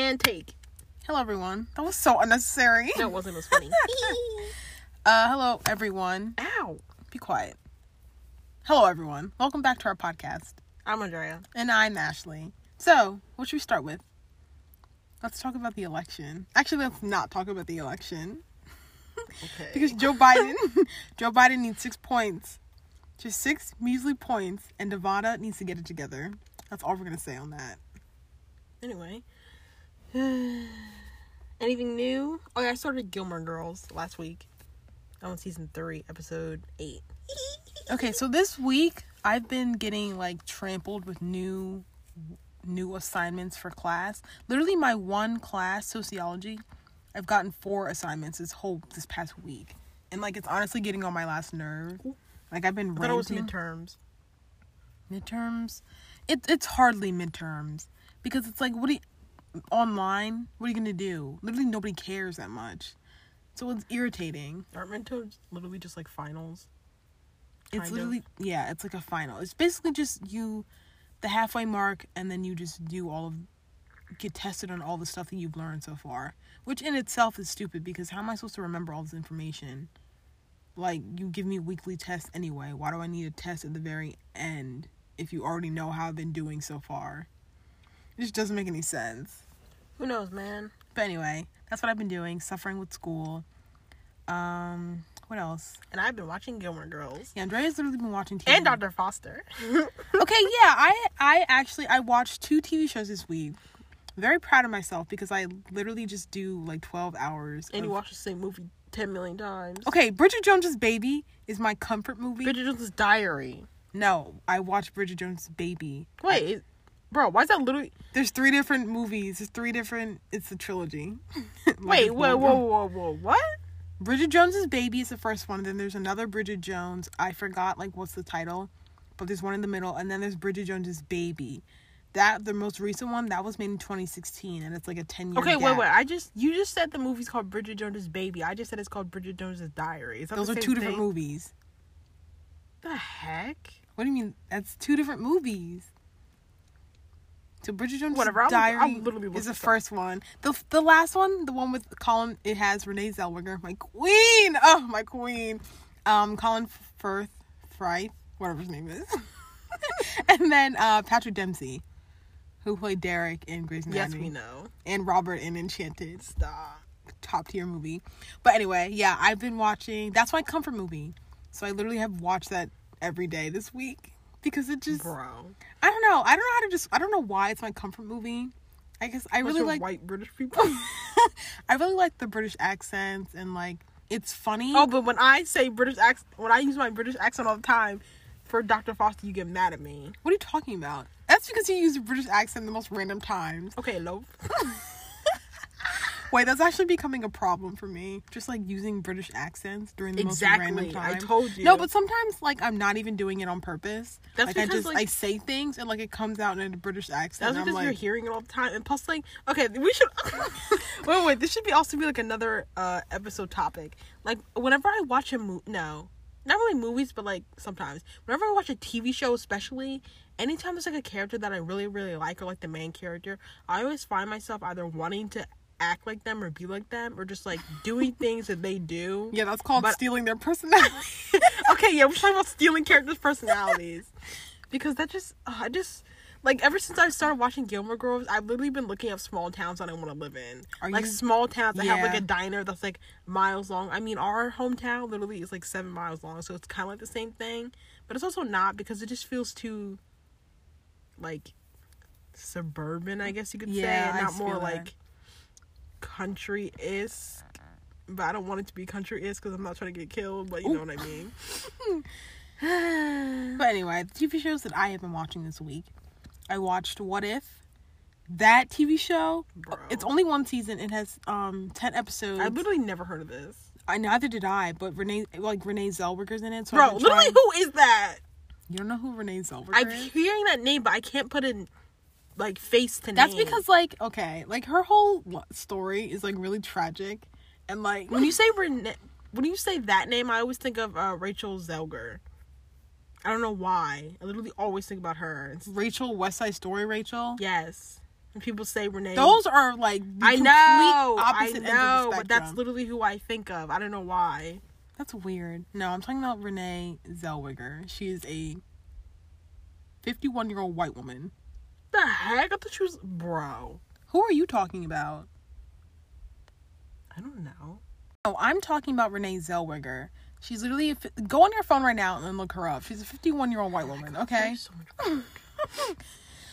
and take. Hello, everyone. That was so unnecessary. It wasn't as funny. Uh, hello, everyone. Ow. Be quiet. Hello, everyone. Welcome back to our podcast. I'm Andrea. And I'm Ashley. So, what should we start with? Let's talk about the election. Actually, let's not talk about the election Okay. because Joe Biden, Joe Biden needs six points, just six measly points, and Nevada needs to get it together. That's all we're gonna say on that. anyway. Anything new? Oh yeah, I started Gilmore Girls last week. I'm on season three, episode eight. Okay, so this week I've been getting like trampled with new new assignments for class. Literally my one class, sociology, I've gotten four assignments this whole this past week. And like it's honestly getting on my last nerve. Like I've been I thought it was midterms. midterms. It it's hardly midterms because it's like what do you online, what are you to do? Literally nobody cares that much. So it's irritating. Aren't midterms literally just like finals? It's Kind of. literally yeah, it's like a final. It's basically just you the halfway mark and then you just do all of get tested on all the stuff that you've learned so far. Which in itself is stupid because how am I supposed to remember all this information? Like you give me weekly tests anyway. Why do I need a test at the very end if you already know how I've been doing so far? It just doesn't make any sense. Who knows, man? But anyway, that's what I've been doing, suffering with school. Um what else? And I've been watching Gilmore Girls Yeah, Andrea's literally been watching TV. and Dr. Foster. okay, yeah, I I actually I watched two TV shows this week. Very proud of myself because I literally just do like twelve hours. and you watch the same movie ten million times. Okay, Bridget Jones's Baby is my comfort movie. Bridget Jones's Diary. no, I watched Bridget Jones's Baby. Wait, bro, why is that literally? There's three different movies. There's three different. It's a trilogy. Like Wait, whoa, whoa, whoa, whoa, what? Bridget Jones's Baby is the first one. Then there's another Bridget Jones. I forgot like what's the title, but there's one in the middle, and then there's Bridget Jones's Baby. That the most recent one that was made in 2016, and it's like a 10 year. Okay, wait, wait. I just you just said the movie's called Bridget Jones's Baby. I just said it's called Bridget Jones's Diary. Is that Those are two different movies. The heck? What do you mean? That's two different movies. So Bridget Jones' Whatever, I'm- Diary I'm is the first one. The the last one, the one with Colin, it has Renee Zellweger, my queen. Oh, my queen. Um, Colin Firth, Frith, whatever his name is, and then uh Patrick Dempsey, who played Derek in Grey's Anatomy. Yes, we know. and Robert in Enchanted. Stop. top tier movie. But anyway, yeah, I've been watching. That's my comfort movie. So I literally have watched that every day this week because it just. Bro. I don't know. I don't know how to just. I don't know why it's my comfort movie. I guess I really like. white British people. I really like the British accents and like it's funny. oh, but when I say British accent, when I use my British accent all the time for Dr. Foster, you get mad at me. What are you talking about? That's because you use a British accent the most random times. Okay, love. Wait, that's actually becoming a problem for me. Just like using British accents during the most random Exactly. I told you. No, but sometimes like I'm not even doing it on purpose. That's like I because, just like- I say things and like it comes out in a British accent. That's because like, you're hearing it all the time, and plus, like, okay, we should. wait, wait. This should be also be like another uh episode topic. Like, whenever I watch a movie, no, not really movies, but like sometimes, whenever I watch a TV show, especially, anytime there's like a character that I really, really like, or like the main character, I always find myself either wanting to act like them or be like them, or just like doing things that they do. yeah, that's called But- stealing their personality. okay, yeah, we're talking about stealing characters' personalities. because that just, uh, I just, like, ever since I started watching Gilmore Girls, I've literally been looking up small towns that I want to live in. Are like, you- small towns that have, like, a diner that's, like, miles long. I mean, our hometown literally is, like, seven miles long, so it's kind of like the same thing. But it's also not because it just feels too, like, suburban, I guess you could say, Yeah, and not more, like, country is. But I don't want it to be country is because I'm not trying to get killed, but you know what I mean. but anyway, the TV shows that I have been watching this week, I watched What If. That TV show, Bro. it's only one season. It has um ten episodes. I literally never heard of this. I neither did I, but Renee like Renee Zellweger's in it. So Bro, literally, trying- who is that? you don't know who Renee Zellweger I'm is? hearing that name, but I can't put in like face to name. That's name. because like okay, like her whole lo- story is like really tragic, and like when you say Rene- when you say that name, I always think of uh, Rachel Zegler. I don't know why. I literally always think about her. It's- Rachel West Side Story Rachel. yes, And people say Renee. Those are like the I complete know, I opposite ends of the know, but that's spectrum. literally who I think of. I don't know why. That's weird. No, I'm talking about Renee Zellweger. She is a 51 year old white woman. The heck? I thought she was, bro. Who are you talking about? I don't know. Oh, I'm talking about Renee Zellweger. She's literally fi- go on your phone right now and look her up. She's a 51 year old white oh woman. Okay. So work.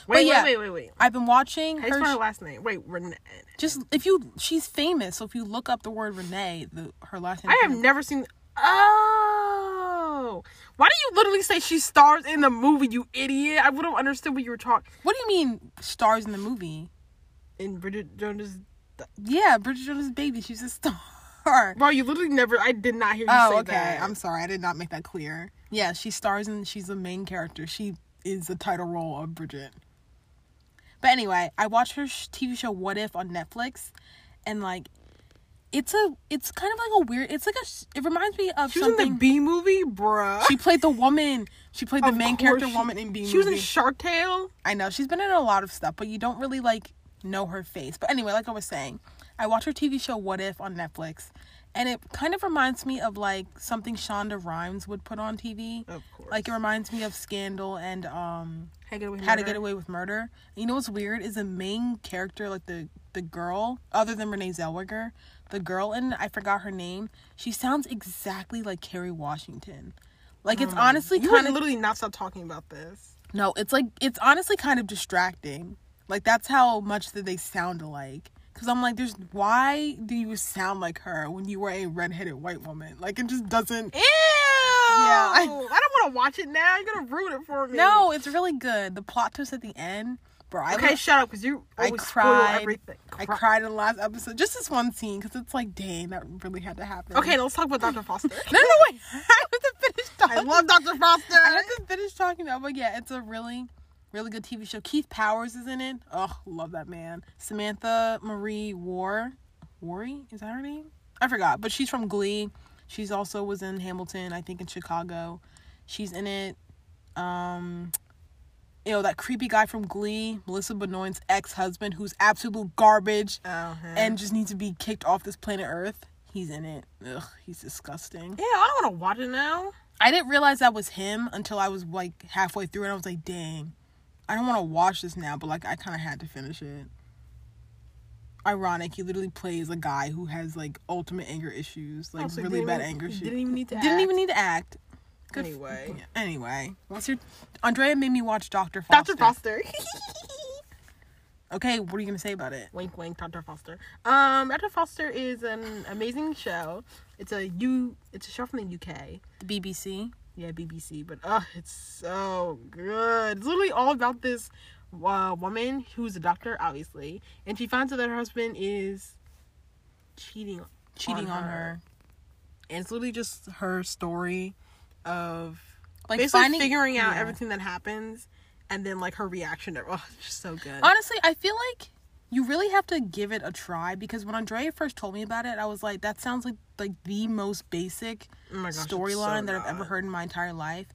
wait, yeah. wait, wait, wait, wait. I've been watching How her. her last name? Wait, Renee. just if you, she's famous. So if you look up the word Renee, the her last name. I have never seen. Oh, why do you literally say she stars in the movie? You idiot! I would have understood what you were talking. What do you mean stars in the movie? In Bridget Jonas. Yeah, Bridget Jones' Baby. She's a star. Bro, you literally never. I did not hear you Oh, say okay. that. I'm sorry. I did not make that clear. Yeah, she stars in. She's the main character. She is the title role of Bridget. But anyway, I watched her TV show What If on Netflix, and like, it's a. It's kind of like a weird. It's like a It reminds me of She was something. in the Bee Movie, bruh. she played the woman. She played the Of main character she- woman in Bee Movie. She was in. Shark Tale. I know she's been in a lot of stuff, but you don't really like know her face. But anyway, like I was saying, I watched her TV show What If on Netflix, and it kind of reminds me of like something Shonda Rhimes would put on TV. Of course. Like it reminds me of Scandal and um How to Get Away with How to Murder. Get Away with Murder. And you know what's weird is the main character, like the the girl, other than Renee Zellweger, the girl in I forgot her name. She sounds exactly like Kerry Washington. Like it's oh honestly You kind of literally not stop talking about this. no, it's like it's honestly kind of distracting. Like that's how much that they sound alike. Cause I'm like, there's why do you sound like her when you were a redheaded white woman? Like it just doesn't. Ew! I- I, don't want to watch it now. You're gonna ruin it for me. No, it's really good. The plot twist at the end, bro. I Okay, li- shut up, because you I cried. everything. I cried in the last episode. Just this one scene, cause it's like, dang, that really had to happen. Okay, let's talk about Dr. Foster. No, no, wait. I have to finish talking. I love Dr. Foster. I have to finish talking though, but yeah, it's a really, really good TV show. Keith Powers is in it. Oh, love that man. Samantha Marie War, Worry is that her name? I forgot, but she's from Glee. She's also was in Hamilton, I think in Chicago. She's in it. Um, you know that creepy guy from Glee, Melissa Benoist's ex-husband, who's absolute garbage Oh, huh. and just needs to be kicked off this planet Earth. He's in it. Ugh, he's disgusting. yeah, I don't want to watch it now. I didn't realize that was him until I was like halfway through and I was like, dang, I don't want to watch this now, but like I kind of had to finish it. Ironic, he literally plays a guy who has like ultimate anger issues, like Oh, so really bad even- anger shit. Didn't even need to. Didn't act. even need to act. Good Anyway. yeah, anyway, what's your Andrea made me watch Doctor Foster. Dr. Foster. Okay, what are you gonna say about it? wink, wink. Dr. Foster. Um, Dr. Foster is an amazing show. It's a U. It's a show from the UK. The BBC. Yeah, BBC. But uh, it's so good. It's literally all about this uh, woman who's a doctor, obviously, and she finds out that her husband is cheating Cheating on her. and it's literally just her story of Like basically finding figuring out yeah. everything that happens and then like her reaction to oh it's just so good Honestly, I feel like you really have to give it a try because when Andrea first told me about it, I was like, that sounds like like the most basic oh my gosh, it's storyline so that I've ever heard in my entire life.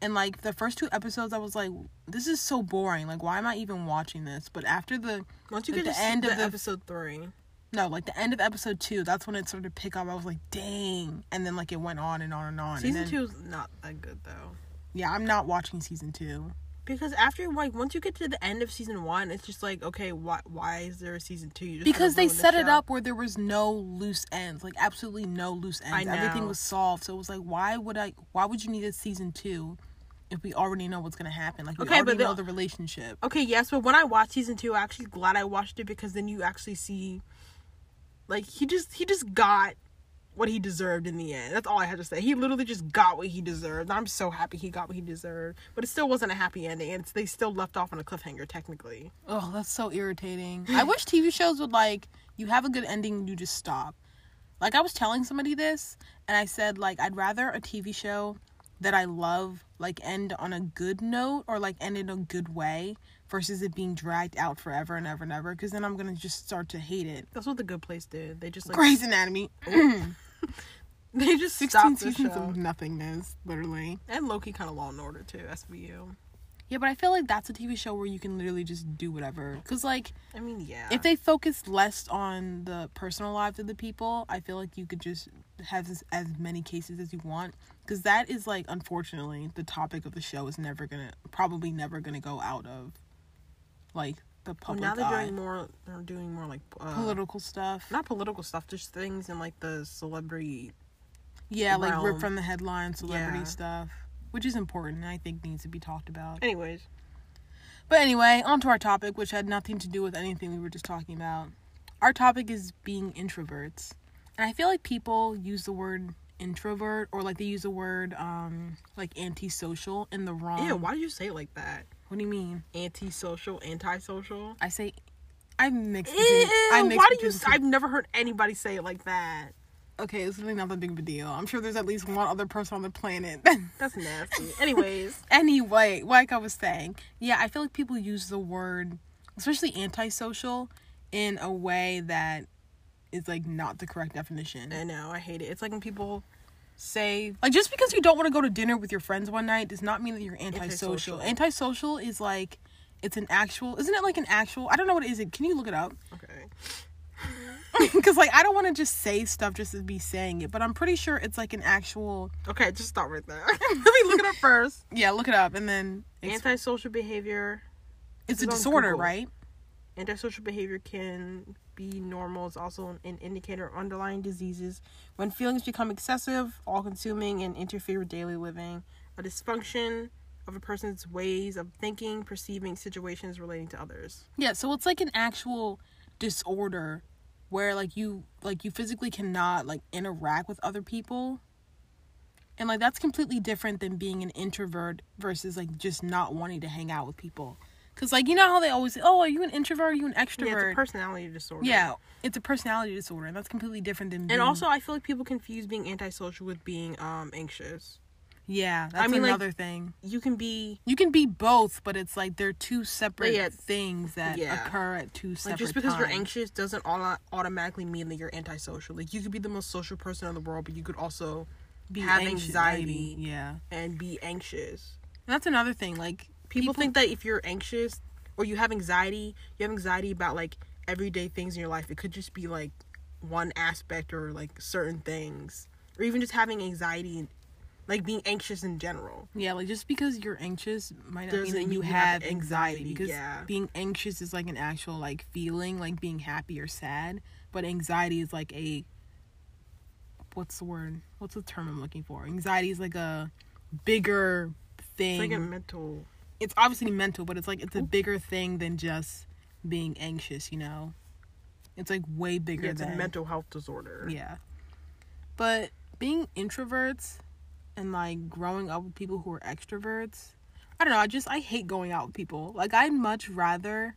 And like the first two episodes, I was like, this is so boring. Like, why am I even watching this? But after the once you get the end the of the- episode three no, like the end of episode two, that's when it started to pick up. I was like, dang. And then like it went on and on and on. season and then, two is not that good though Yeah, I'm not watching season two. because after like once you get to the end of season one it's just like okay why why is there a season two because they ruined the set it up where there was no loose ends like absolutely no loose ends everything was solved so it was like why would i why would you need a season two if we already know what's gonna happen like we Okay, but already the- know the relationship Okay, yes, but when I watched season two, I'm actually glad I watched it because then you actually see, like, he just he just got what he deserved in the end. That's all I had to say. He literally just got what he deserved. I'm so happy he got what he deserved, but it still wasn't a happy ending, and they still left off on a cliffhanger technically. oh that's so irritating i wish tv shows would like you have a good ending you just stop like i was telling somebody this and i said like i'd rather a tv show that i love like end on a good note or like end in a good way versus it being dragged out forever and ever and ever because then i'm gonna just start to hate it That's what the Good Place did. They just like Grey's Anatomy. Oh. they just 16 stopped the show. of nothingness, literally. And lowkey kind of Law and Order too. SVU. Yeah, but I feel like that's a TV show where you can literally just do whatever. Cause like I mean, yeah. if they focus less on the personal lives of the people, I feel like you could just have this, as many cases as you want. Cause that is like unfortunately the topic of the show is never gonna probably never gonna go out of like the well, public now they're eye. doing more. They're doing more like uh, political stuff. not political stuff, just things in like the celebrity. yeah, like rip realm. from the headline celebrity Yeah. stuff, which is important and I think needs to be talked about. Anyways, But anyway, on to our topic, which had nothing to do with anything we were just talking about. Our topic is being introverts. And I feel like people use the word introvert or like they use the word um like antisocial in the wrong Yeah, Why do you say it like that? what do you mean? Antisocial, antisocial. I say I mix Ew, I mix why do you? between s- the two. I've never heard anybody say it like that. Okay, it's really not that big of a deal. I'm sure there's at least one other person on the planet. That's nasty. Anyways, anyway, like I was saying, yeah, I feel like people use the word, especially antisocial, in a way that is like not the correct definition. I know I hate it. It's like when people say Like just because you don't want to go to dinner with your friends one night does not mean that you're antisocial. Antisocial. Antisocial is like it's an actual, isn't it like an actual? I don't know what it is. Can you look it up? okay. Because like I don't want to just say stuff just to be saying it, but I'm pretty sure it's like an actual. Okay, just stop right there. Let me look it up first. Yeah, look it up and then it's, Antisocial behavior. it's a disorder, Google. right? Antisocial behavior can be normal. It's also an indicator of underlying diseases. When feelings become excessive, all consuming, and interfere with daily living, a dysfunction of a person's ways of thinking, perceiving situations relating to others. Yeah, so it's like an actual disorder where like you like you physically cannot like interact with other people. And like that's completely different than being an introvert versus like just not wanting to hang out with people. Cuz like you know how they always say, "Oh, are you an introvert? Are you an Yeah, it's a personality disorder. Yeah, it's a personality disorder, and that's completely different than. Being, And also, I feel like people confuse being antisocial with being um anxious. Yeah, that's mean, like- another thing. You can be You can be both, but it's like they're two separate Yeah, things that yeah. occur at two separate like just because you're anxious doesn't auto- automatically mean that you're antisocial. Like you could be the most social person in the world, but you could also Be have anxious, anxiety. Yeah, and be anxious. that's another thing. Like People, think that if you're anxious or you have anxiety, you have anxiety about like everyday things in your life. It could just be like one aspect or like certain things, or even just having anxiety, like being anxious in general. Yeah, like just because you're anxious might not mean Doesn't that mean you you have have anxiety. anxiety, Because yeah. being anxious is like an actual like feeling, like being happy or sad. But anxiety is like a what's the word? What's the term I'm looking for? Anxiety is like a bigger thing. It's like a mental. it's obviously mental, but it's like it's a bigger thing than just being anxious. You know, it's like way bigger Yeah, it's than a mental health disorder. yeah. But being introverts and like growing up with people who are extroverts, I don't know, I just I hate going out with people. Like I'd much rather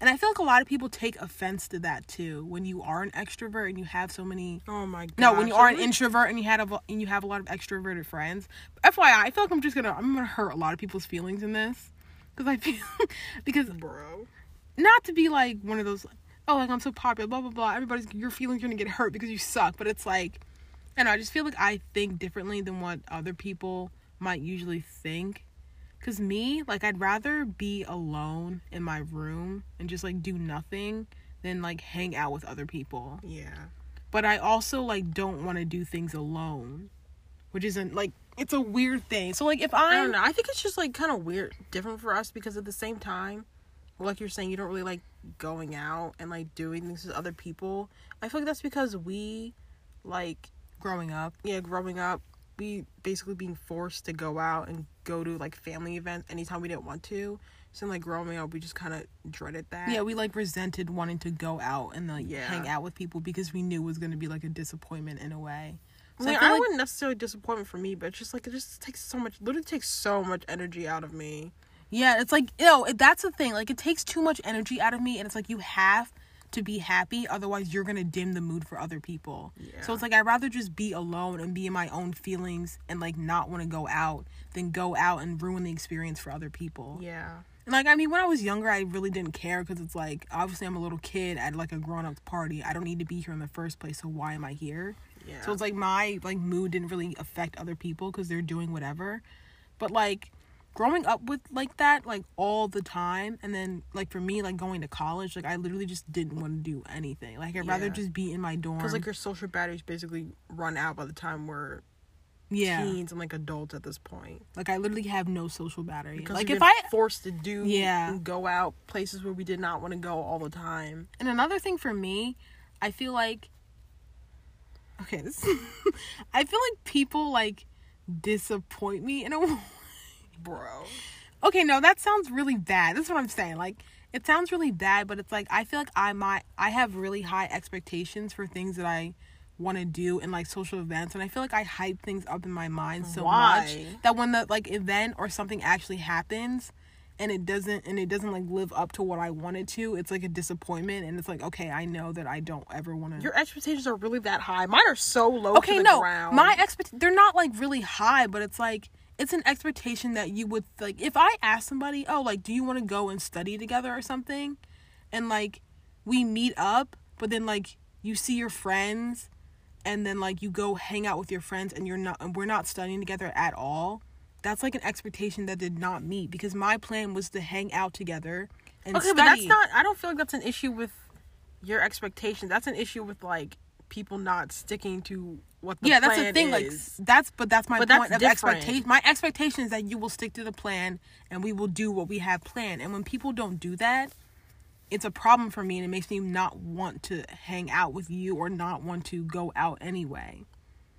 and I feel like a lot of people take offense to that too. When you are an extrovert and you have so many Oh my god. no, when you are an introvert and you had a, and you have a lot of extroverted friends. FYI, I feel like I'm just gonna I'm gonna hurt a lot of people's feelings in this because I feel because bro. not to be like one of those oh like I'm so popular blah blah blah everybody's your feelings are gonna get hurt because you suck but it's like I I just feel like I think differently than what other people might usually think because me like I'd rather be alone in my room and just like do nothing than like hang out with other people Yeah. but I also like don't want to do things alone which isn't like it's a weird thing so like if I I'm don't know. I think it's just like kind of weird, different for us because at the same time, like you're saying, you don't really like going out and like doing things with other people. I feel like that's because we, like, growing up yeah, growing up, we basically being forced to go out and go to like family events anytime we didn't want to. So like growing up, we just kind of dreaded that. Yeah, we like resented wanting to go out and like Yeah. hang out with people because we knew it was gonna be like a disappointment in a way. I, mean, I I, like wouldn't necessarily disappointment for me, but it's just like it just takes so much. Literally takes so much energy out of me. yeah, it's like you know that's the thing. Like it takes too much energy out of me, and it's like you have to be happy, otherwise you're gonna dim the mood for other people. So it's like I'd rather just be alone and be in my own feelings and like not want to go out than go out and ruin the experience for other people. Yeah. And like I mean, when I was younger, I really didn't care because it's like obviously I'm a little kid at like a grown up party. I don't need to be here in the first place, so why am I here? Yeah. So it's like my like mood didn't really affect other people because they're doing whatever. But like growing up with like that like all the time and then like for me like going to college like i literally just didn't want to do anything like i'd rather just be in my dorm Because like your social batteries basically run out by the time we're yeah teens and like adults at this point. like i literally have no social battery Because like if i forced to do Yeah. go out places where we did not want to go all the time. and another thing for me i feel like okay this i feel like people like disappoint me in a way Bro. okay no that sounds really bad that's what i'm saying like it sounds really bad but it's like i feel like i might i have really high expectations for things that i want to do in like social events and i feel like i hype things up in my mind so Why? much that when the like event or something actually happens and it doesn't and it doesn't like live up to what i wanted to it's like a disappointment and it's like okay i know that i don't ever want to Your expectations are really that high. Mine are so low okay to the no ground. my expect they're not like really high but it's like it's an expectation that you would like if i ask somebody oh like do you want to go and study together or something and like we meet up but then like you see your friends and then like you go hang out with your friends and you're not and we're not studying together at all that's like an expectation that did not meet because my plan was to hang out together and Okay, study. but that's not. I don't feel like that's an issue with your expectations. That's an issue with like people not sticking to what the yeah, that's the thing. Like that's, but that's my But point that's of expectation. My expectation is that you will stick to the plan and we will do what we have planned. And when people don't do that, it's a problem for me, and it makes me not want to hang out with you or not want to go out anyway.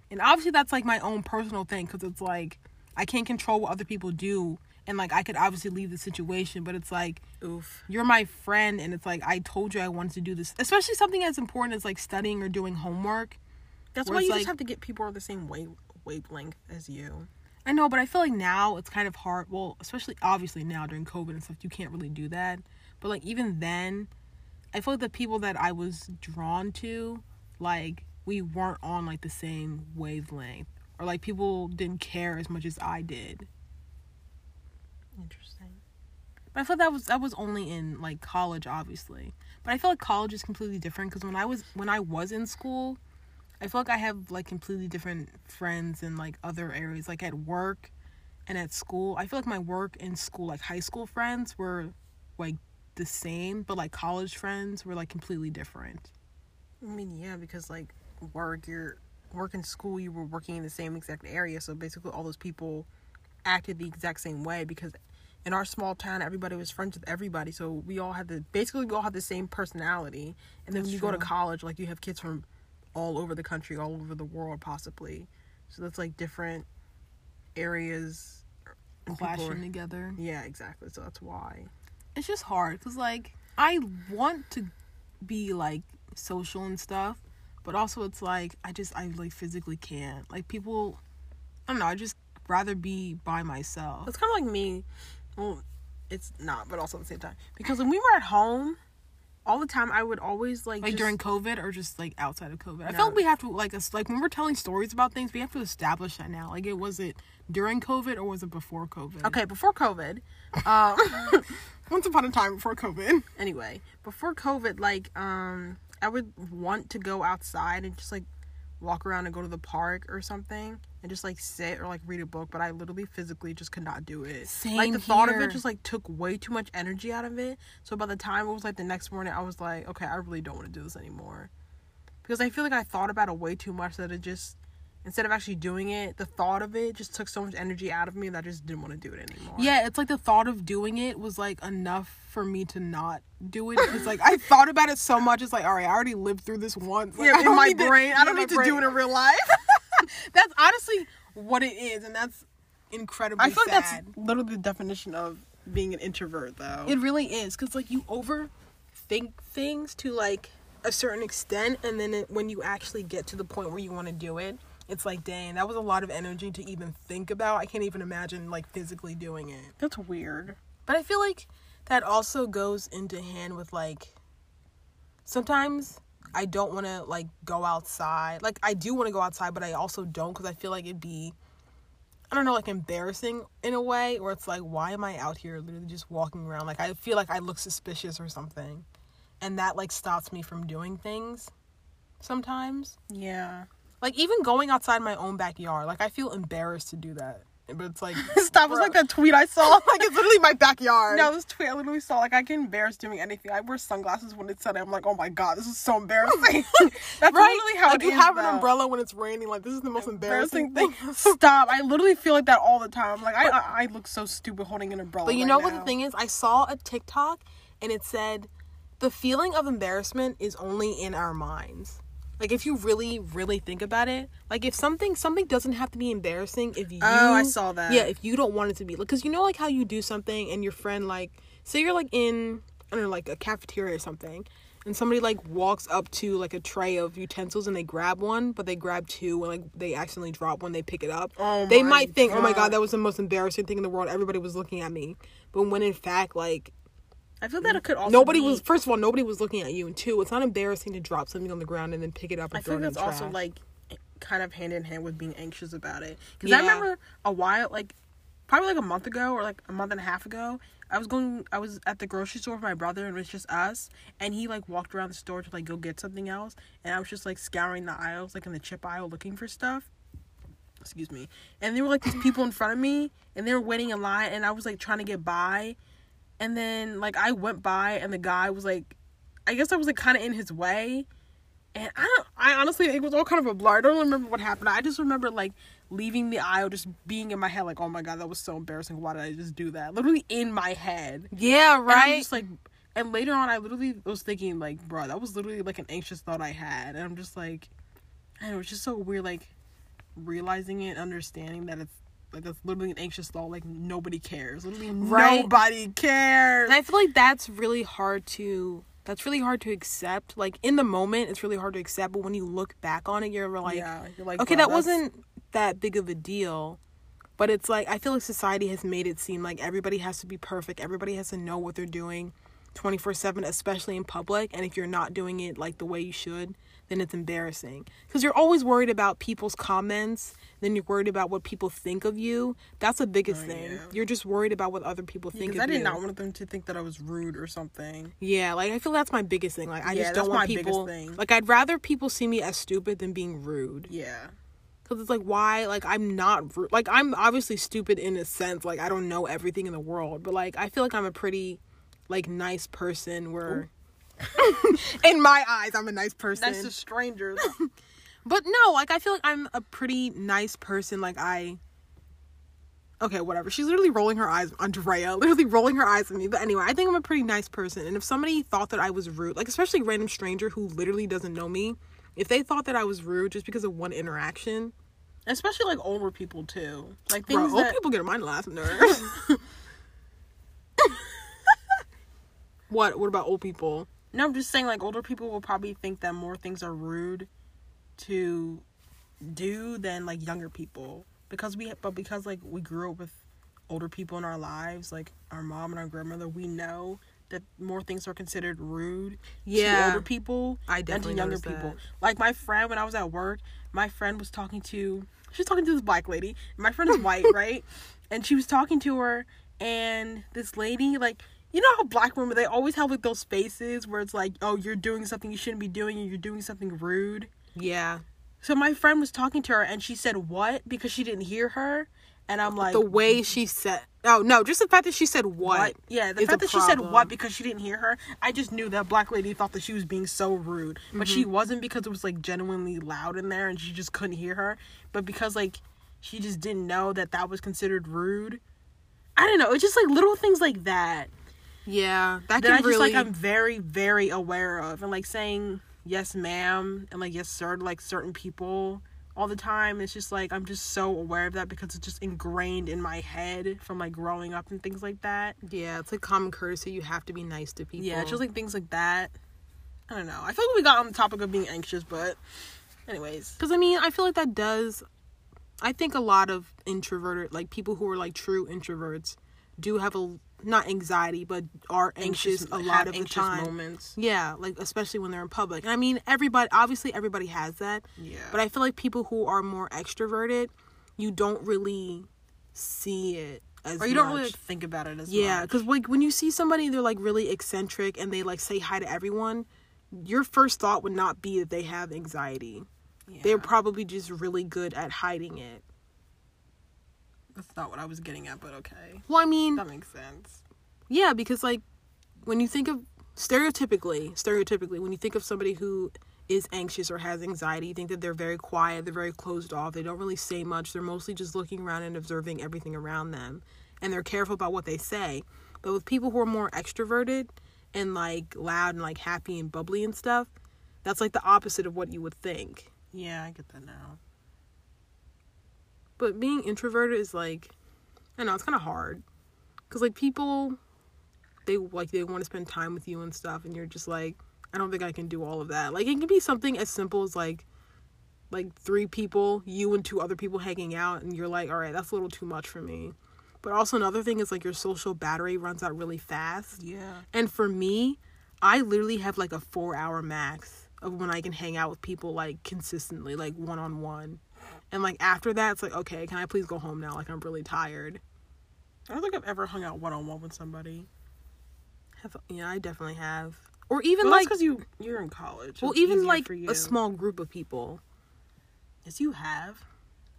And obviously, that's like my own personal thing because it's like I can't control what other people do, and like I could obviously leave the situation, but it's like Oof. you're my friend and it's like I told you I wanted to do this, especially something as important as like studying or doing homework. That's why you like- just have to get people on the same wave wavelength as you. I know, but I feel like now it's kind of hard. Well, especially obviously now during COVID and stuff, you can't really do that. But like even then, I feel like the people that I was drawn to, like we weren't on like the same wavelength, or like people didn't care as much as I did. Interesting. But I feel that was that was only in like college, obviously. But I feel like college is completely different because when I was when I was in school, I feel like I have like completely different friends in like other areas, like at work and at school. I feel like my work and school, like high school friends, were like the same, but like college friends were like completely different. I mean, yeah, because like work, you're work and school, you were working in the same exact area, so basically all those people acted the exact same way because in our small town everybody was friends with everybody so we all had the basically we all had the same personality and then That's when you go to college like you have kids from all over the country all over the world possibly so that's like different areas Clashing are- together. yeah exactly so that's why It's just hard because like I want to be like social and stuff, but also it's like I just I like physically can't. Like people, I don't know. I just rather be by myself. It's kind of like me. Well, it's not, but also at the same time. Because when we were at home, all the time I would always like Like just- during COVID or just like outside of COVID. I No. feel like we have to like us like when we're telling stories about things, we have to establish that now. Like it was it during COVID or was it before COVID? Okay, before COVID. Um, Once upon a time before COVID. anyway, before COVID, like um, I would want to go outside and just like walk around and go to the park or something and just like sit or like read a book, but I literally physically just could not do it. Same like the thought of it just like took way too much energy out of it. So by the time it was like the next morning, I was like, okay, I really don't want to do this anymore. Because I feel like I thought about it way too much that it just instead of actually doing it, the thought of it just took so much energy out of me that I just didn't want to do it anymore. Yeah, it's like the thought of doing it was like enough for me to not do it. It's like I thought about it so much, it's like, all right, I already lived through this once. Like, Yeah, in my need to- brain. I don't need to brain. do it in real life. That's honestly what it is, and that's incredibly I feel like sad. that's literally the definition of being an introvert, though. It really is, because like you overthink things to like a certain extent, and then it, when you actually get to the point where you want to do it, it's like, dang, that was a lot of energy to even think about. I can't even imagine like physically doing it. That's weird. But I feel like that also goes into hand with like sometimes I don't want to like go outside. Like I do want to go outside, but I also don't because I feel like it'd be I don't know, like embarrassing in a way, or it's like, why am I out here literally just walking around? Like I feel like I look suspicious or something, and that like stops me from doing things. Sometimes, Yeah. like even going outside my own backyard, like I feel embarrassed to do that. But it's like Stop. Was like that tweet I saw. like it's literally my backyard. No, this tweet I literally saw like I get embarrassed doing anything. I wear sunglasses when it's sunny. I'm like, oh my god, this is so embarrassing. That's right? literally how like it you is have an umbrella when it's raining. Like this is the most embarrassing, thing. Stop! I literally feel like that all the time. Like I, I, I look so stupid holding an umbrella. But you right know what now. the thing is? I saw a TikTok and it said the feeling of embarrassment is only in our minds. Like if you really, really think about it, like if something something doesn't have to be embarrassing if you Oh, I saw that. Yeah, if you don't want it to be. Because you know like how you do something and your friend like say you're like in I don't know, like a cafeteria or something. And somebody like walks up to like a tray of utensils and they grab one, but they grab two and like they accidentally drop one, they pick it up. Oh they might think, "Oh my God. god, that was the most embarrassing thing in the world. Everybody was looking at me." But when in fact, like I feel that it could also nobody be- was. First of all, nobody was looking at you, and two, it's not embarrassing to drop something on the ground and then pick it up and I think that's also trash. like kind of hand in hand with being anxious about it. Because Yeah. I remember a while, like probably like a month ago or like a month and a half ago, I was going, I was at the grocery store with my brother and it was just us, and he like walked around the store to like go get something else, and I was just like scouring the aisles, like in the chip aisle, looking for stuff. Excuse me. And there were like these people in front of me, and they were waiting in line, and I was like trying to get by, and then like I went by, and the guy was like, I guess I was like kind of in his way, and I don't. I honestly, it was all kind of a blur. I don't remember what happened. I just remember like leaving the aisle, just being in my head, like, "Oh my god, that was so embarrassing. Why did I just do that?" Literally in my head. yeah, right. just like, and later on, I literally was thinking, like, bro, that was literally like an anxious thought I had, and I'm just like, I know, it's just so weird, like realizing it, understanding that it's. Like that's literally an anxious thought. Like nobody cares. Literally Right. nobody cares. and I feel like that's really hard to. That's really hard to accept. Like in the moment, it's really hard to accept. But when you look back on it, you're like, yeah, you're like, okay, bro, that that's- wasn't that big of a deal. But it's like I feel like society has made it seem like everybody has to be perfect. Everybody has to know what they're doing 24/7, especially in public, and if you're not doing it like the way you should, then it's embarrassing. Cuz you're always worried about people's comments, then you're worried about what people think of you. That's the biggest Oh, thing. yeah. You're just worried about what other people think of you. Because I did you. not want them to think that I was rude or something. Yeah, like I feel that's my biggest thing. Like I Yeah, just don't want my biggest people thing. like I'd rather people see me as stupid than being rude. Yeah. Cause it's like why like I'm not ru- like I'm obviously stupid in a sense like I don't know everything in the world but like I feel like I'm a pretty like nice person where in my eyes I'm a nice person That's to strangers. but no like I feel like I'm a pretty nice person like I okay whatever she's literally rolling her eyes Andrea literally rolling her eyes at me but anyway I think I'm a pretty nice person and if somebody thought that I was rude like especially a random stranger who literally doesn't know me if they thought that I was rude just because of one interaction Especially like older people too. Like Bro, things old that people get on my last nerves. what? What about old people? No, I'm just saying like older people will probably think that more things are rude to do than like younger people. Because we but because like we grew up with older people in our lives, like our mom and our grandmother, we know that more things are considered rude Yeah. to older people I than to younger people. that. Like my friend when I was at work, my friend was talking to she was talking to this black lady. My friend is white, right? And she was talking to her and this lady like you know how black women they always have like those faces where it's like, oh, you're doing something you shouldn't be doing and you're doing something rude. Yeah. So my friend was talking to her and she said what because she didn't hear her, and I'm like The way she said. Oh no, just the fact that she said what. what? Yeah, the fact that she said what because she didn't hear her, I just knew that black lady thought that she was being so rude, but Mm-hmm. she wasn't because it was like genuinely loud in there and she just couldn't hear her, but because like she just didn't know that that was considered rude. I don't know. It's just like little things like that Yeah, that that I just really. like I'm very very aware of and like saying yes ma'am and like yes sir to like certain people all the time. It's just like I'm just so aware of that because it's just ingrained in my head from like growing up and things like that. yeah, it's like common courtesy. You have to be nice to people. Yeah, it's just like things like that. I don't know. I feel like we got on the topic of being anxious, but anyways. Because I mean, I feel like that does. I think a lot of introverted, like people who are like true introverts, do have a not anxiety, but are anxious, a lot of the time. moments. Yeah, like especially when they're in public. And I mean, everybody obviously everybody has that. Yeah. But I feel like people who are more extroverted, you don't really see it as or you don't really think about it as Yeah, because like when you see somebody, they're like really eccentric and they like say hi to everyone. Your first thought would not be that they have anxiety. Yeah. They're probably just really good at hiding it. That's not what I was getting at, but okay. Well, I mean, That makes sense. Yeah, because like when you think of stereotypically, stereotypically, when you think of somebody who is anxious or has anxiety, you think that they're very quiet, they're very closed off, they don't really say much, they're mostly just looking around and observing everything around them, and they're careful about what they say. But with people who are more extroverted and like loud and like happy and bubbly and stuff, that's like the opposite of what you would think. Yeah, I get that now. But being introverted is like, I know, it's kind of hard. Cause like people, they like they want to spend time with you and stuff, and you're just like, I don't think I can do all of that. Like it can be something as simple as like, like three people, you and two other people hanging out, and you're like, all right, that's a little too much for me. But also another thing is like your social battery runs out really fast. Yeah. And for me, I literally have like a four hour max of when I can hang out with people like consistently, like one on one. And like after that, it's like, okay, can I please go home now? Like I'm really tired. I don't think I've ever hung out one on one with somebody. Have yeah, I definitely have. Or even Well, like, because you you're in college. well, It's even like a small group of people. Yes, you have.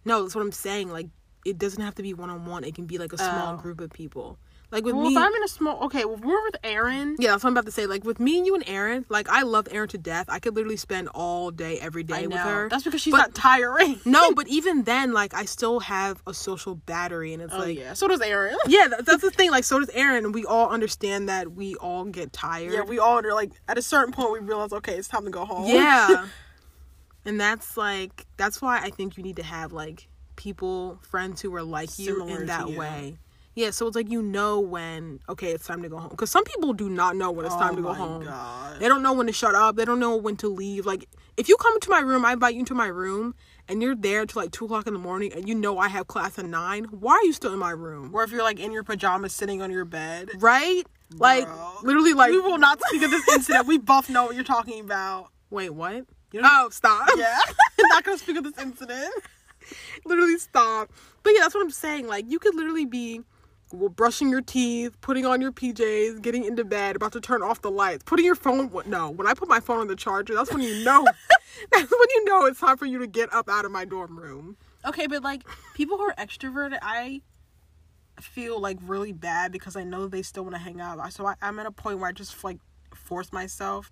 No, that's what I'm saying. Like it doesn't have to be one on one. It can be like a small Oh. group of people. Like with Well, me, if I'm in a small, okay, well, we're with Aaron. yeah, that's what I'm about to say. Like with me and you and Aaron, like I love Aaron to death. I could literally spend all day, every day with her. That's because she's But- not tiring. No, but even then, like I still have a social battery, and it's Oh like, yeah, so does Aaron. yeah, that, that's the thing. Like, so does Aaron, and we all understand that we all get tired. Yeah, we all are like at a certain point we realize okay, it's time to go home. yeah, and that's like that's why I think you need to have like people, friends who are like you Similar in that you. way. Yeah, so it's like you know when okay, it's time to go home. Because some people do not know when it's time to oh go Oh my home. God. They don't know when to shut up. They don't know when to leave. Like if you come to my room, I invite you into my room, and you're there till like two o'clock in the morning, and you know I have class at nine. Why are you still in my room? Or if you're like in your pajamas sitting on your bed. Right? Like literally, like we will not speak of this incident. We both know what you're talking about. wait, what? You know- Oh, stop! Yeah, not gonna speak of this incident. literally stop. But yeah, that's what I'm saying. Like you could literally be brushing your teeth, putting on your PJs, getting into bed, about to turn off the lights, putting your phone. what- No, when I put my phone on the charger, that's when you know. that's when you know it's time for you to get up out of my dorm room. Okay, but like people who are extroverted, I feel like really bad because I know they still want to hang out. So I, I'm at a point where I just like force myself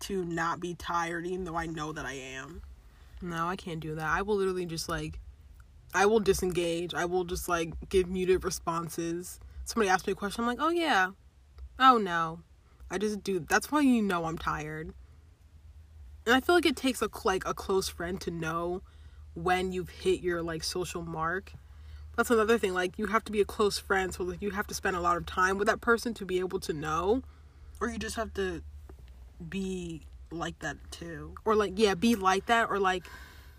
to not be tired, even though I know that I am. No, I can't do that. I will literally just like, I will disengage. I will just like give muted responses. Somebody asks me a question, I'm like, oh yeah, oh no. I just do. That's why you know I'm tired. And I feel like it takes a like a close friend to know when you've hit your like social mark. That's another thing. Like you have to be a close friend, so like you have to spend a lot of time with that person to be able to know, Or you just have to be like that too. or like yeah, be like that, or like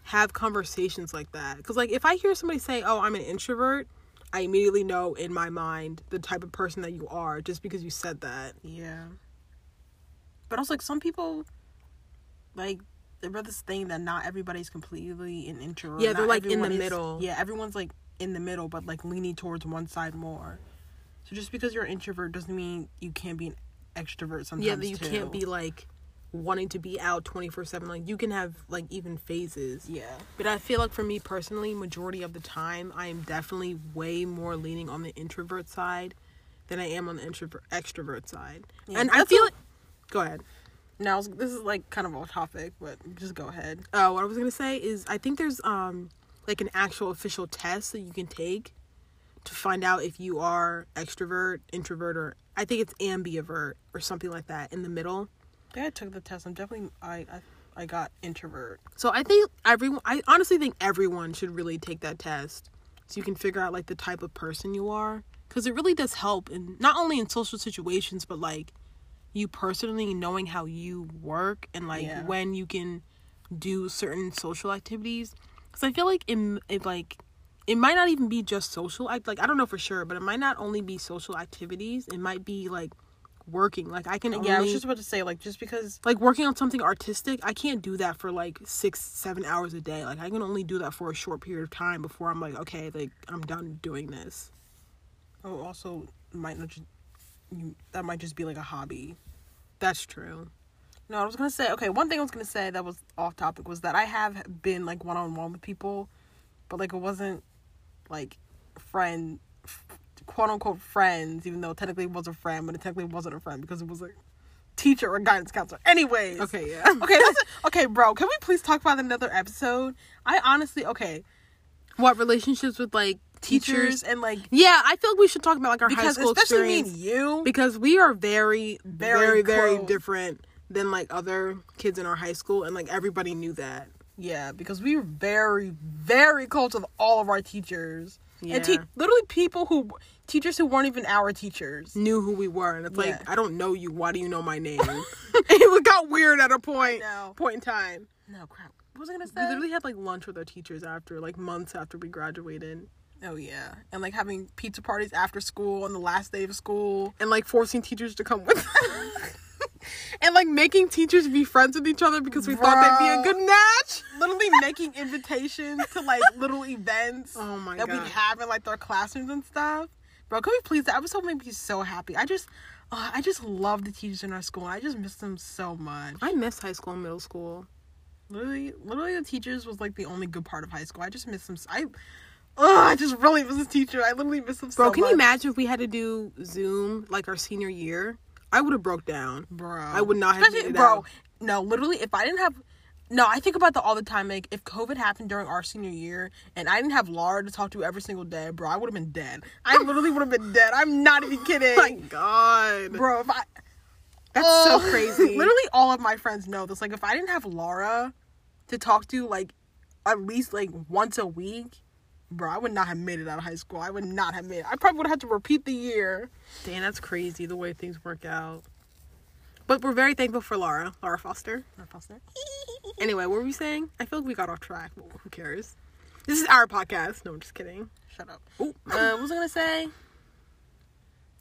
have conversations like that. Because like if I hear somebody say, "Oh, I'm an introvert," I immediately know in my mind the type of person that you are just because you said that. Yeah. But also, like, some people, like, they're this thing that not everybody's completely an introvert. Yeah, they're, Not like, in the is- middle. Yeah, everyone's, like, in the middle, but, like, leaning towards one side more. So just because you're an introvert doesn't mean you can't be an extrovert sometimes, yeah, that you too. can't be like wanting to be out 24/7 like you can have like even phases. Yeah. But I feel like for me personally, majority of the time, I am definitely way more leaning on the introvert side than I am on the introvert extrovert side. Yeah, and I feel like go ahead. Now, this is, like, kind of off topic, but just go ahead. Oh, what I was gonna say is I think there's um like an actual official test that you can take to find out if you are extrovert, introvert, or I think it's ambivert or something like that in the middle. Yeah, I took the test. I'm definitely, I, I, I got introvert. So I think everyone I honestly think everyone should really take that test so you can figure out like the type of person you are cuz it really does help in not only in social situations but like you personally knowing how you work and like Yeah. when you can do certain social activities cuz I feel like in it like it might not even be just social act like I don't know for sure but it might not only be social activities it might be like working like I can only Yeah, I was just about to say, like, just because like working on something artistic i can't do that for like six seven hours a day like i can only do that for a short period of time before i'm like okay like i'm done doing this Oh, also might not just you that might just be like a hobby. that's true No, I was gonna say okay. One thing I was gonna say that was off topic was that I have been like one on one with people, but like it wasn't like friend, quote unquote friends, even though technically it was a friend, but it technically wasn't a friend because it was a teacher or guidance counselor. Anyways. Okay, yeah. Okay, that's okay, bro. Can we please talk about another episode? I honestly, okay, What relationships with like teachers, teachers? and like Yeah, I feel like we should talk about like our high school especially me experience and you, because we are very, Very very, very, different than like other kids in our high school, and like everybody knew that. yeah, because we were very, very close with all of our teachers. Yeah. And te- literally people who teachers who weren't even our teachers. Knew who we were, and it's Yeah. like I don't know you. Why do you know my name? it got weird at a point. Point in time. No crap. What was I gonna say? We literally had like lunch with our teachers after like months after we graduated, Oh yeah, and like having pizza parties after school on the last day of school. and like forcing teachers to come with. us. And like making teachers be friends with each other because we thought they'd be a good match. Literally making invitations to like little events Oh my that god! we have in like their classrooms and stuff. Bro, can we please? That episode made me be so happy. I just, uh, I just love the teachers in our school. I just miss them so much. I miss high school and middle school. Literally, literally, the teachers was like the only good part of high school. I just miss them. I, oh, I just really miss the teacher. I literally miss them Bro, so can much. you imagine if we had to do Zoom like our senior year? I would have broke down. bro. I would not have Especially, bro. out. No, literally, if I didn't have, no, I think about that all the time. Like, if COVID happened during our senior year and I didn't have Laura to talk to every single day, bro, I would have been dead. I literally would have been dead. I'm not even kidding, my god. bro. If I, That's Oh, so crazy. literally, all of my friends know this. Like, if I didn't have Laura to talk to, like, at least like once a week. Bro, I would not have made it out of high school. I would not have made it. I probably would have had to repeat the year. Damn, that's crazy the way things work out. But we're very thankful for Laura, Laura Foster. Laura Foster. Anyway, what were we saying? I feel like we got off track, but who cares? This is our podcast. No, I'm just kidding. Shut up. Ooh. Uh, what was I gonna say?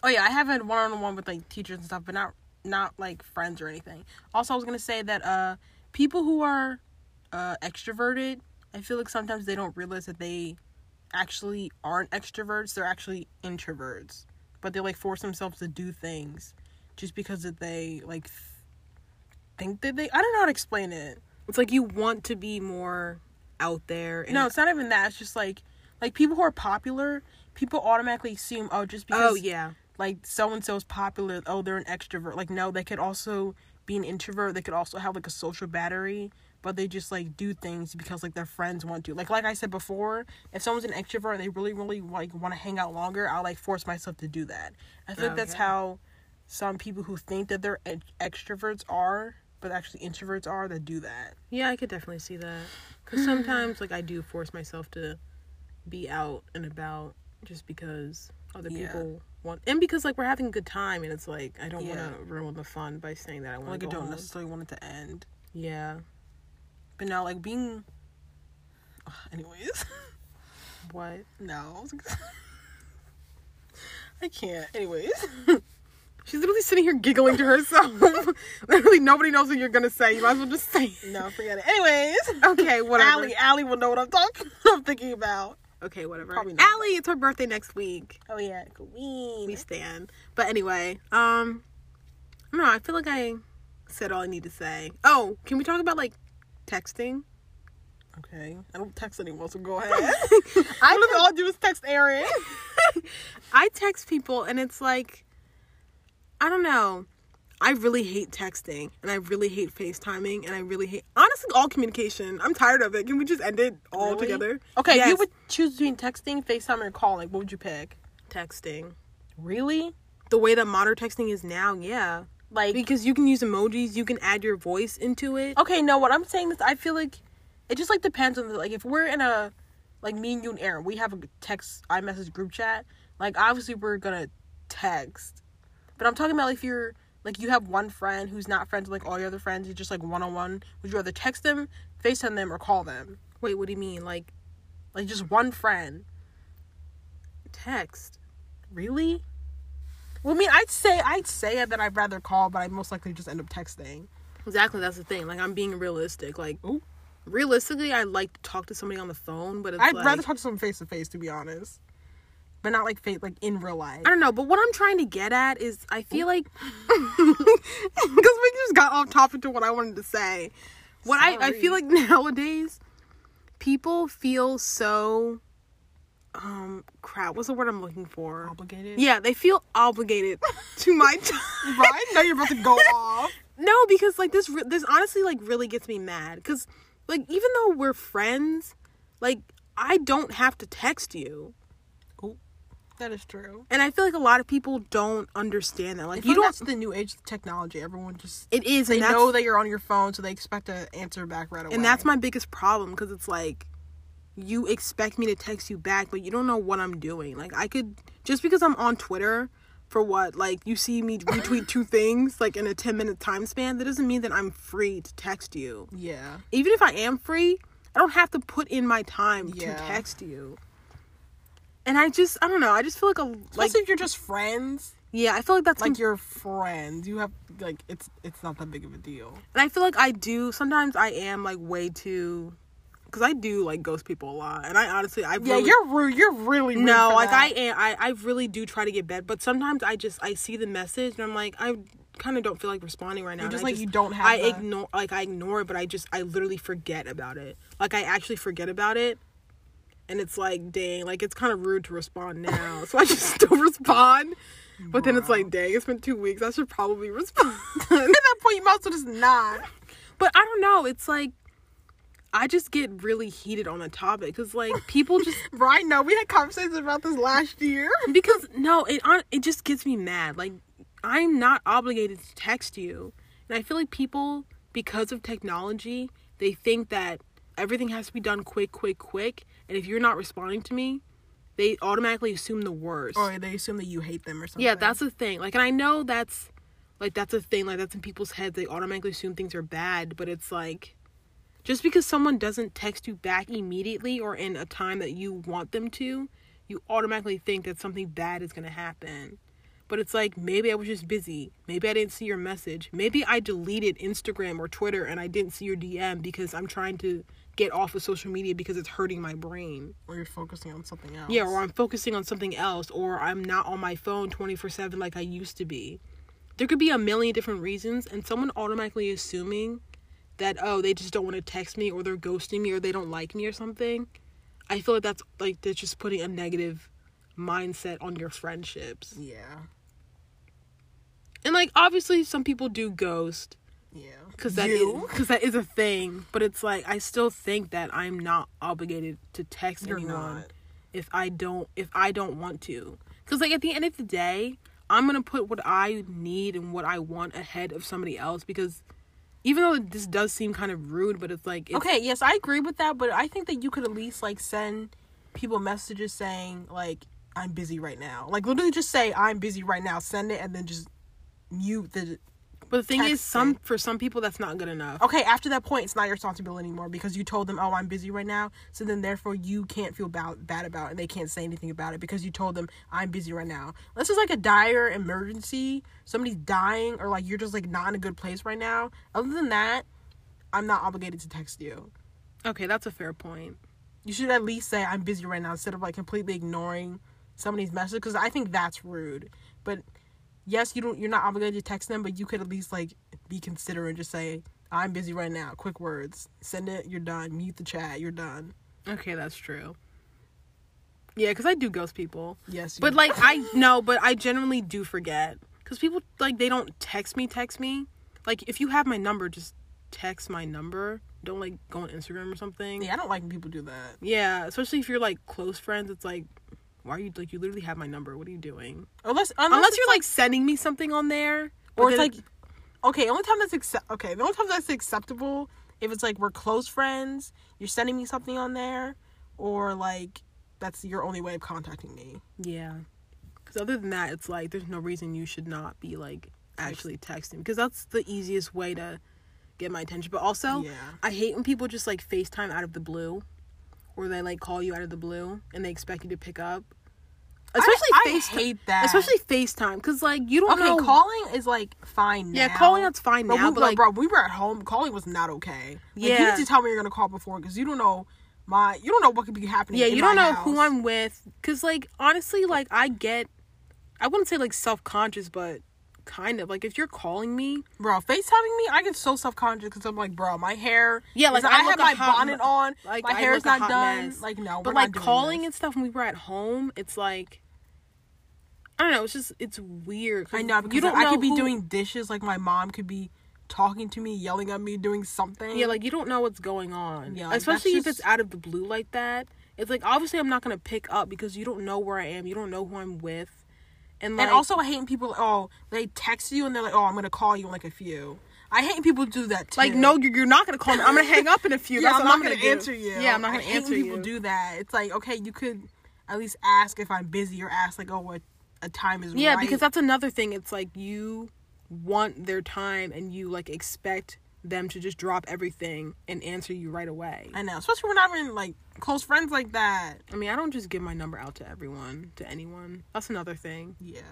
Oh yeah, I have had one on one with like teachers and stuff, but not not like friends or anything. Also, I was gonna say that uh, people who are uh, extroverted, I feel like sometimes they don't realize that they actually aren't extroverts. They're actually introverts, but they like force themselves to do things just because that they like th- think that they. I don't know how to explain it. It's like you want to be more out there. No, it's not even that. It's just like like people who are popular. People automatically assume, oh, just oh, because oh yeah, like so and so's popular, oh they're an extrovert. Like no, they could also be an introvert. They could also have like a social battery, but they just like do things because like their friends want to. Like like I said before, if someone's an extrovert and they really really like want to hang out longer, I'll like force myself to do that. I think like that's how some people who think that they're ex- extroverts are, but actually introverts are that do that. yeah, I could definitely see that. Because sometimes, like, I do force myself to be out and about just because other Yeah. people want, and because like we're having a good time, and it's like I don't Yeah. want to ruin the fun by saying that I want Like I don't home. necessarily want it to end. Yeah. But now, like being. Anyways, What? no, I, was gonna- I can't. Anyways, She's literally sitting here giggling to herself. literally, nobody knows what you're gonna say. You might as well just say. it. no, forget it. Anyways, Okay, whatever. Allie, Allie will know what I'm talking. I'm thinking about. Okay, whatever. Probably not. Allie, it's her birthday next week. Oh yeah, Queen. We stand. But anyway, um, I don't know. I feel like I said all I need to say. Oh, can we talk about like texting? Okay, I don't text anyone, so go ahead. I all I do is text Aaron. I text people and it's like, I don't know. I really hate texting and I really hate FaceTiming and I really hate, honestly, all communication. I'm tired of it. Can we just end it all Really? together? Okay, if you would choose between texting, FaceTime, or calling, what would you pick? texting. Really? The way that modern texting is now, yeah. Like Because you can use emojis, you can add your voice into it. Okay, no, what I'm saying is I feel like it just like depends on the like if we're in a like me and you and Aaron, we have a text iMessage group chat, like obviously we're gonna text. But I'm talking about if you're like you have one friend who's not friends with like all your other friends, you're just like one on one, would you rather text them, FaceTime them, or call them? Wait, what do you mean? Like, Like just one friend. text? Really? Well I mean I'd say I'd say that I'd rather call, but I'd most likely just end up texting. Exactly, that's the thing. Like, I'm being realistic. Like, Ooh. realistically, I like to talk to somebody on the phone, but it's I'd like, rather talk to someone face to face to be honest. But not like face like in real life. I don't know, but what I'm trying to get at is I feel like because we just got off topic to what I wanted to say. What I, I feel like nowadays people feel so um crap. What's the word I'm looking for? Obligated. Yeah, they feel obligated to my time. Right. Now you're about to go off. No, because like this, re- this honestly like really gets me mad. Cause like even though we're friends, like I don't have to text you, That is true. and I feel like a lot of people don't understand that. Like You don't. that's the new age technology. Everyone just It is, they know that you're on your phone, so they expect to answer back right away. and that's my biggest problem because it's like you expect me to text you back, but you don't know what I'm doing. Like I could just because I'm on Twitter for what like you see me retweet two things like in a 10 minute time span that doesn't mean that i'm free to text you yeah. even if I am free, I don't have to put in my time Yeah. to text you. And I just, I don't know. I just feel like a like, Especially if you're just friends, yeah. I feel like that's like like, you're friends. You have like it's it's not that big of a deal. and I feel like I do. Sometimes I am like way too, because I do like ghost people a lot. And I honestly, I Yeah, really, you're rude. You're really rude no, like I am. I I really do try to get bed, but sometimes I just I see the message and I'm like I kind of don't feel like responding right now. You're just like you don't have. I ignore like I ignore it, but I just I literally forget about it. Like I actually forget about it. And it's like, dang, like it's kind of rude to respond now. So I just don't respond. But then it's like, dang, it's been two weeks. I should probably respond. At that point, you might as well just not. but I don't know. It's like I just get really heated on a topic because like people just Right? now we had conversations about this last year. because no, it it just gets me mad. Like I'm not obligated to text you, and I feel like people because of technology they think that everything has to be done quick, quick, quick, and if you're not responding to me, they automatically assume the worst. Or they assume that you hate them or something. yeah, that's the thing. Like, and I know that's like that's a thing. Like that's in people's heads. They automatically assume things are bad, but it's like. Just because someone doesn't text you back immediately or in a time that you want them to, you automatically think that something bad is going to happen. But it's like maybe I was just busy. Maybe I didn't see your message. Maybe I deleted Instagram or Twitter and I didn't see your DM because I'm trying to get off of social media because it's hurting my brain. or you're focusing on something else. Yeah, or I'm focusing on something else or I'm not on my phone 24/7 like I used to be. There could be a million different reasons and someone automatically assuming that oh, they just don't want to text me or they're ghosting me or they don't like me or something. I feel like that's like they're just putting a negative mindset on your friendships. yeah, And like obviously some people do ghost yeah. cuz that cuz that is a thing, but it's like I still think that I'm not obligated to text You're anyone not. if I don't if I don't want to. Cuz like at the end of the day, I'm going to put what I need and what I want ahead of somebody else because even though this does seem kind of rude, but it's like it's, Okay, yes, I agree with that, but I think that you could at least like send people messages saying like I'm busy right now. Like literally just say I'm busy right now, send it and then just mute the but the thing is some for some people that's not good enough. Okay, after that point it's not your responsibility anymore because you told them, "Oh, I'm busy right now." So then therefore you can't feel bad bad about it and they can't say anything about it because you told them, "I'm busy right now." Unless it's like a dire emergency, somebody's dying or like you're just like not in a good place right now. Other than that, I'm not obligated to text you. Okay, that's a fair point. you should at least say I'm busy right now instead of like completely ignoring somebody's message because I think that's rude. But yes, you don't you're not obligated to text them, but you could at least like be considerate and just say I'm busy right now. Quick words. Send it. You're done. Mute the chat. You're done. Okay, that's true. Yeah, cuz I do ghost people. Yes. you- But like I no, but I generally do forget cuz people like they don't text me text me. Like if you have my number just text my number. Don't like go on Instagram or something. yeah, I don't like when people do that. Yeah, especially if you're like close friends, it's like why are you like you literally have my number. What are you doing? Unless unless, Unless, you're like, sending me something on there or it's like okay, only time that's accept okay, the only time that's acceptable if it's like we're close friends, you're sending me something on there, or like that's your only way of contacting me. Yeah. Because other than that, it's like there's no reason you should not be like actually texting because that's the easiest way to get my attention. But also, Yeah. I hate when people just like FaceTime out of the blue or they like call you out of the blue and they expect you to pick up. Especially I FaceTime. hate that. Especially FaceTime because like you don't Okay, know. calling is like fine now. yeah, calling that's fine But, now, we, but like, bro, we were at home. Calling was not okay. Like, you need to tell me you're gonna call before because you don't know my. You don't know what could be happening. yeah, you don't know who. I'm with because like honestly, like I get, I wouldn't say like self conscious, but kind of like if you're calling me Bro, FaceTiming me, I get so self conscious because I'm like, bro, my hair. Yeah, like, I I, have my hot bonnet on. like my I hair's not done. mess. Like no, but like calling this. and stuff when we were at home it's like i don't know it's just it's weird. I know because you don't I know could be who- doing dishes. Like my mom could be talking to me, yelling at me, doing something. yeah like you don't know what's going on Yeah, like, especially that's if it's out of the blue like that it's like obviously i'm not gonna pick up because you don't know where i am you don't know who i'm with and like and also I hate people. Oh, they text you and they're like, oh, I'm gonna call you in like a few. I hate people do that too. like no you're, not gonna call me i'm gonna hang up in a few yeah, That's I'm not gonna, do. answer you. yeah i'm not gonna when answer people you do that. It's like okay, you could at least ask if I'm busy or ask like, oh, what a time is. Yeah, right. because that's another thing. It's like you want their time and you like expect them to just drop everything and answer you right away. I know, especially when I'm in like close friends like that. I mean, I don't just give my number out to everyone, to anyone. That's another thing. Yeah.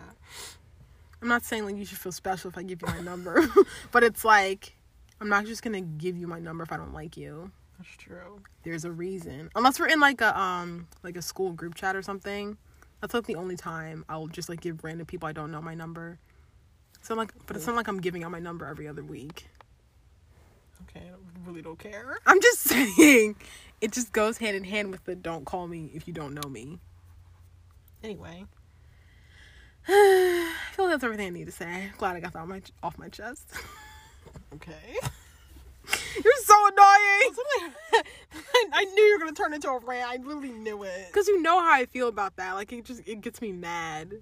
I'm not saying like you should feel special if I give you my number, but it's like I'm not just going to give you my number if I don't like you. That's true. There's a reason. Unless we're in like a um like a school group chat or something. That's like the only time I'll just like give random people I don't know my number. So like but it's not like I'm giving out my number every other week. Okay, I really don't care. I'm just saying, it just goes hand in hand with the don't call me if you don't know me. Anyway, I feel like that's everything I need to say. Glad I got that off my, off my chest. okay. You're so annoying! I, I knew you were gonna turn into a rant. I literally knew it. Because you know how I feel about that. Like, it just, it gets me mad.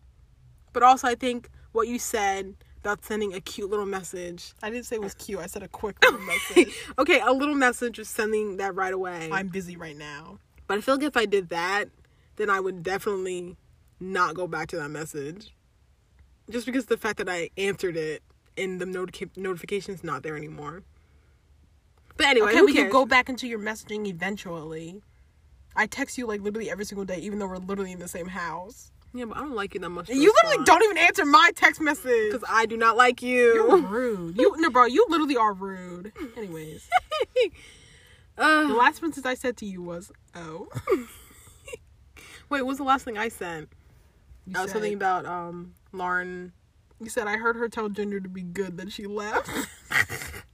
But also, I think what you said about sending a cute little message. I didn't say it was cute. I said a quick little message. okay, a little message, just sending that right away. I'm busy right now. But I feel like if I did that, then I would definitely not go back to that message. Just because the fact that I answered it and the notica- notification's not there anymore. But anyway, Okay, we cares? can go back into your messaging eventually. I text you like literally every single day, even though we're literally in the same house. Yeah, but I don't like you that much. You literally don't even answer my text message. because I do not like you. You're rude. You no, bro. You literally are rude. Anyways, the uh, last message I said to you was, "Oh." wait, what was the last thing I sent? You I was said, something about um Lauren. You said I heard her tell Ginger to be good, then she left.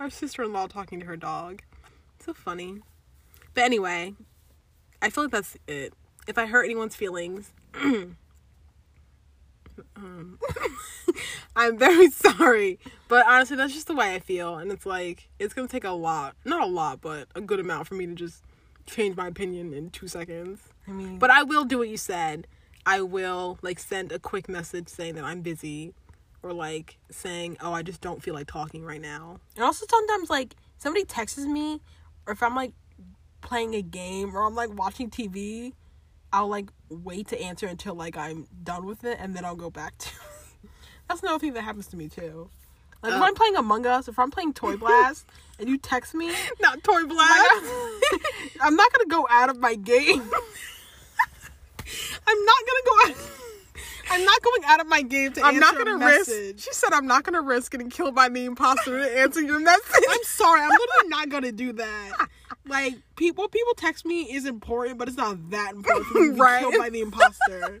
Our sister in law talking to her dog. So funny. But anyway, I feel like that's it. If I hurt anyone's feelings, um, I'm very sorry. But honestly, that's just the way I feel. And it's like, it's going to take a lot. Not a lot, but a good amount for me to just change my opinion in two seconds. I mean, But I will do what you said. I will like send a quick message saying that I'm busy or like saying, "Oh, I just don't feel like talking right now." and also sometimes like somebody texts me, or if I'm like playing a game or I'm like watching TV, I'll like wait to answer until like I'm done with it, and then I'll go back to. That's another thing that happens to me too. Like if Oh. I'm playing Among Us, if I'm playing Toy Blast, and you text me, Not toy like, blast. I'm not gonna go out of my game. I'm not gonna go out. I'm not going out of my game to I'm answer not gonna message. risk. She said, "I'm not gonna risk getting killed by the imposter to answer your message." I'm sorry. I'm literally not gonna do that. Like people, what people text me is important, but it's not that important to be Right. killed by the imposter.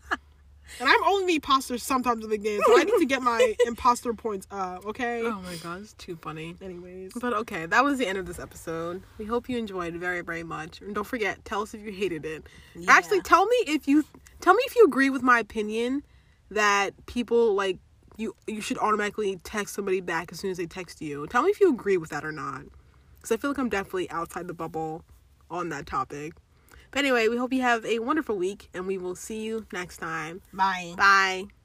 And I'm only the imposter sometimes in the game, so I need to get my imposter points up. Okay. oh my god, it's too funny. Anyways, But okay, that was the end of this episode. We hope you enjoyed very, very much. And don't forget, tell us if you hated it. Yeah. Actually, tell me if you tell me if you agree with my opinion that people like you you should automatically text somebody back as soon as they text you. Tell me if you agree with that or not. Cuz I feel like I'm definitely outside the bubble on that topic. But anyway, we hope you have a wonderful week and we will see you next time. bye. Bye.